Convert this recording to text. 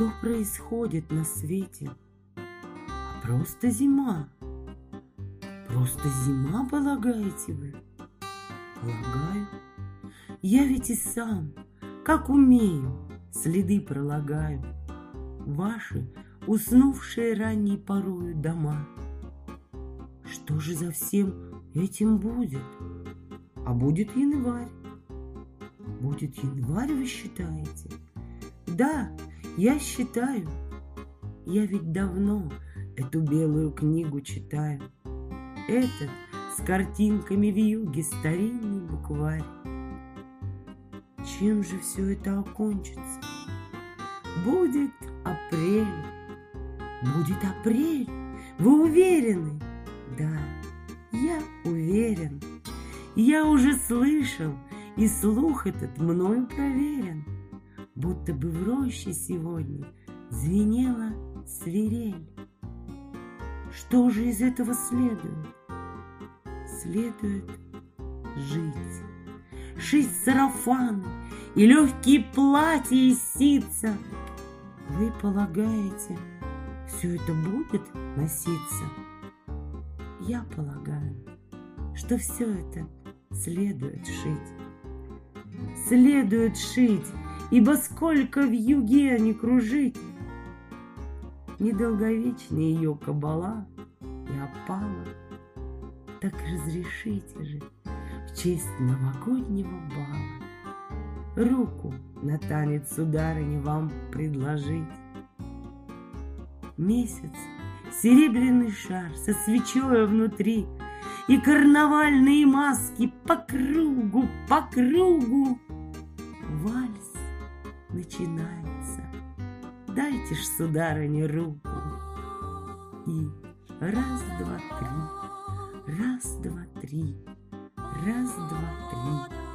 Что происходит на свете? А просто зима. Просто зима, полагаете вы? Полагаю. Я ведь и сам, как умею, следы пролагаю. Ваши уснувшие ранней порою дома. Что же за всем этим будет? А будет январь. Будет январь, вы считаете? Да, я считаю. Я ведь давно эту белую книгу читаю. Этот с картинками в юге старинный букварь. Чем же все это окончится? Будет апрель. Будет апрель. Вы уверены? Да, я уверен. Я уже слышал, и слух этот мною проверен, Будто бы в роще сегодня звенела свирель. Что же из этого следует? Следует жить, шить сарафаны и легкие платья из ситца. Вы полагаете, все это будет носиться? Я полагаю, что все это следует шить. Следует шить, ибо сколько в юге не кружить, Недолговечна ее кабала и опала. Так разрешите же в честь новогоднего бала Руку на танец сударыни вам предложить. Месяц, серебряный шар со свечой внутри И карнавальные маски по кругу, по кругу. Вальс начинается. Дайте ж, сударыня, руку. И раз, два, три, раз, два, три, раз, два, три.